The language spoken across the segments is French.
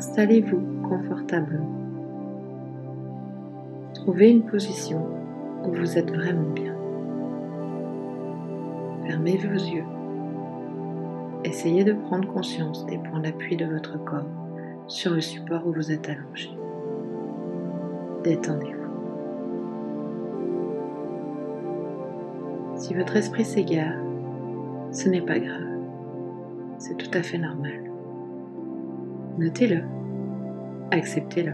Installez-vous confortablement. Trouvez une position où vous êtes vraiment bien. Fermez vos yeux. Essayez de prendre conscience des points d'appui de votre corps sur le support où vous êtes allongé. Détendez-vous. Si votre esprit s'égare, ce n'est pas grave. C'est tout à fait normal. Notez-le, acceptez-le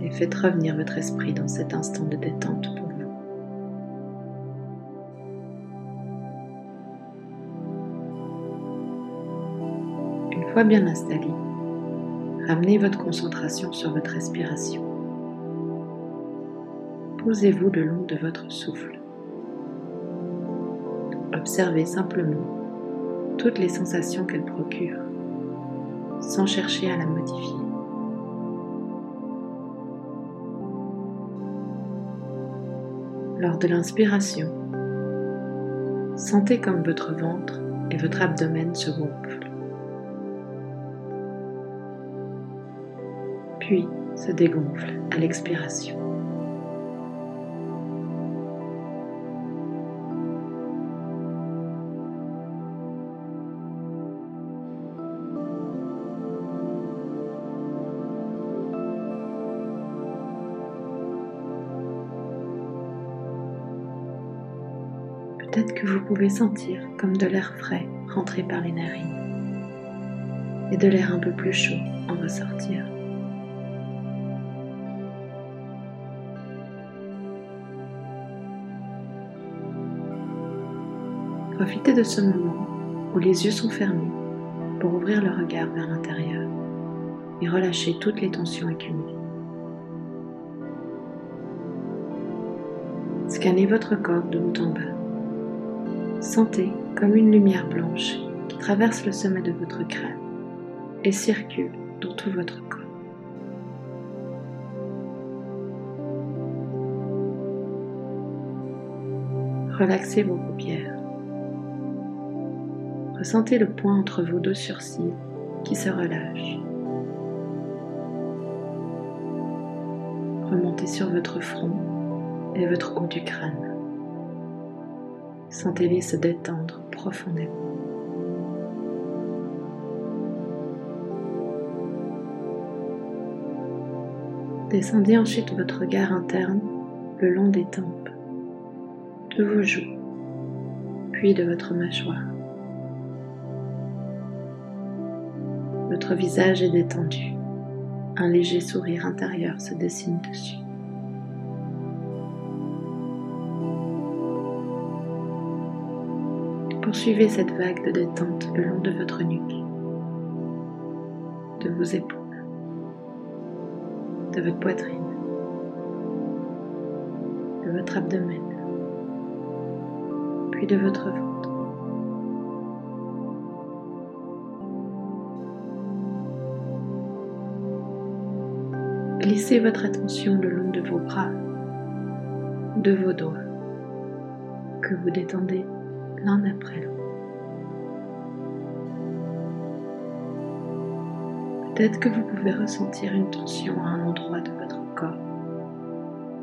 et faites revenir votre esprit dans cet instant de détente pour vous. Une fois bien installé, ramenez votre concentration sur votre respiration. Posez-vous le long de votre souffle. Observez simplement toutes les sensations qu'elle procure, sans chercher à la modifier. Lors de l'inspiration, sentez comme votre ventre et votre abdomen se gonflent, puis se dégonflent à l'expiration. Peut-être que vous pouvez sentir comme de l'air frais rentrer par les narines et de l'air un peu plus chaud en ressortir. Profitez de ce moment où les yeux sont fermés pour ouvrir le regard vers l'intérieur et relâcher toutes les tensions accumulées. Scannez votre corps de haut en bas Sentez comme une lumière blanche qui traverse le sommet de votre crâne et circule dans tout votre corps. Relaxez vos paupières. Ressentez le point entre vos deux sourcils qui se relâche. Remontez sur votre front et votre haut du crâne. Sentez-les se détendre profondément. Descendez ensuite votre regard interne le long des tempes, de vos joues, puis de votre mâchoire. Votre visage est détendu. Un léger sourire intérieur se dessine dessus. Poursuivez cette vague de détente le long de votre nuque, de vos épaules, de votre poitrine, de votre abdomen, puis de votre ventre. Glissez votre attention le long de vos bras, de vos doigts, que vous détendez l'un après l'autre. Peut-être que vous pouvez ressentir une tension à un endroit de votre corps.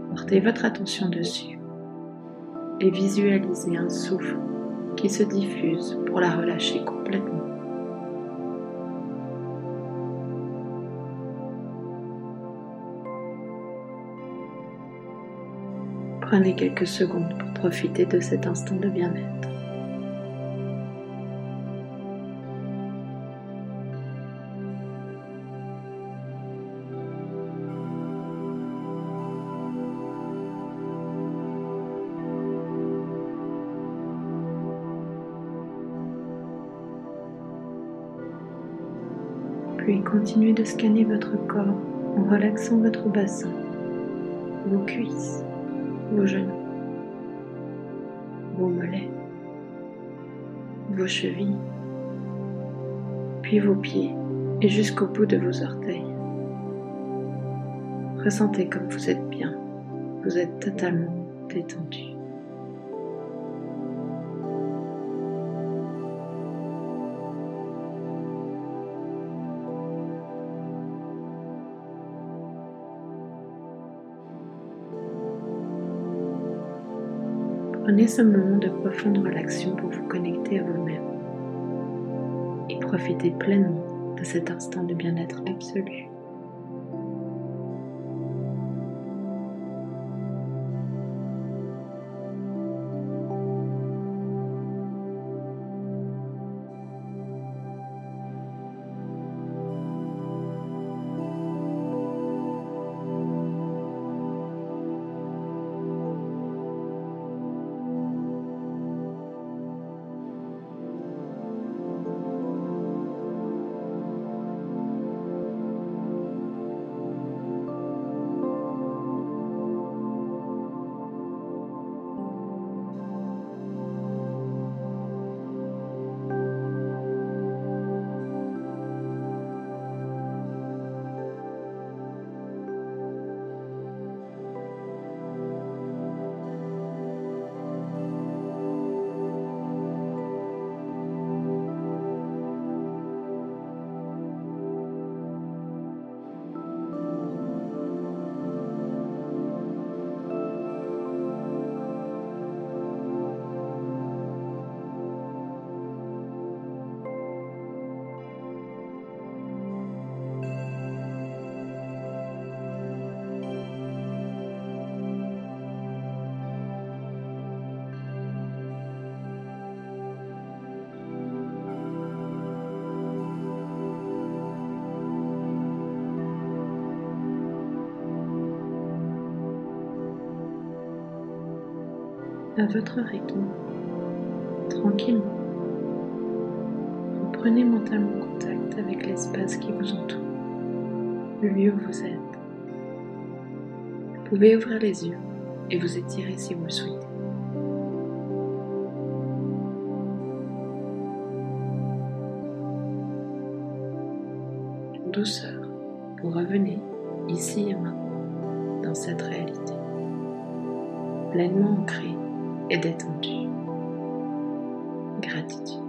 Portez votre attention dessus et visualisez un souffle qui se diffuse pour la relâcher complètement. Prenez quelques secondes pour profiter de cet instant de bien-être. Puis continuez de scanner votre corps en relaxant votre bassin, vos cuisses, vos genoux, vos mollets, vos chevilles, puis vos pieds et jusqu'au bout de vos orteils. Ressentez comme vous êtes bien, vous êtes totalement détendu. Prenez ce moment de profonde relaxation pour vous connecter à vous-même et profitez pleinement de cet instant de bien-être absolu. À votre rythme, tranquillement. Prenez mentalement contact avec l'espace qui vous entoure, le lieu où vous êtes. Vous pouvez ouvrir les yeux et vous étirer si vous le souhaitez. douceur, vous revenez ici et maintenant dans cette réalité, pleinement ancrée et détendu. Gratitude.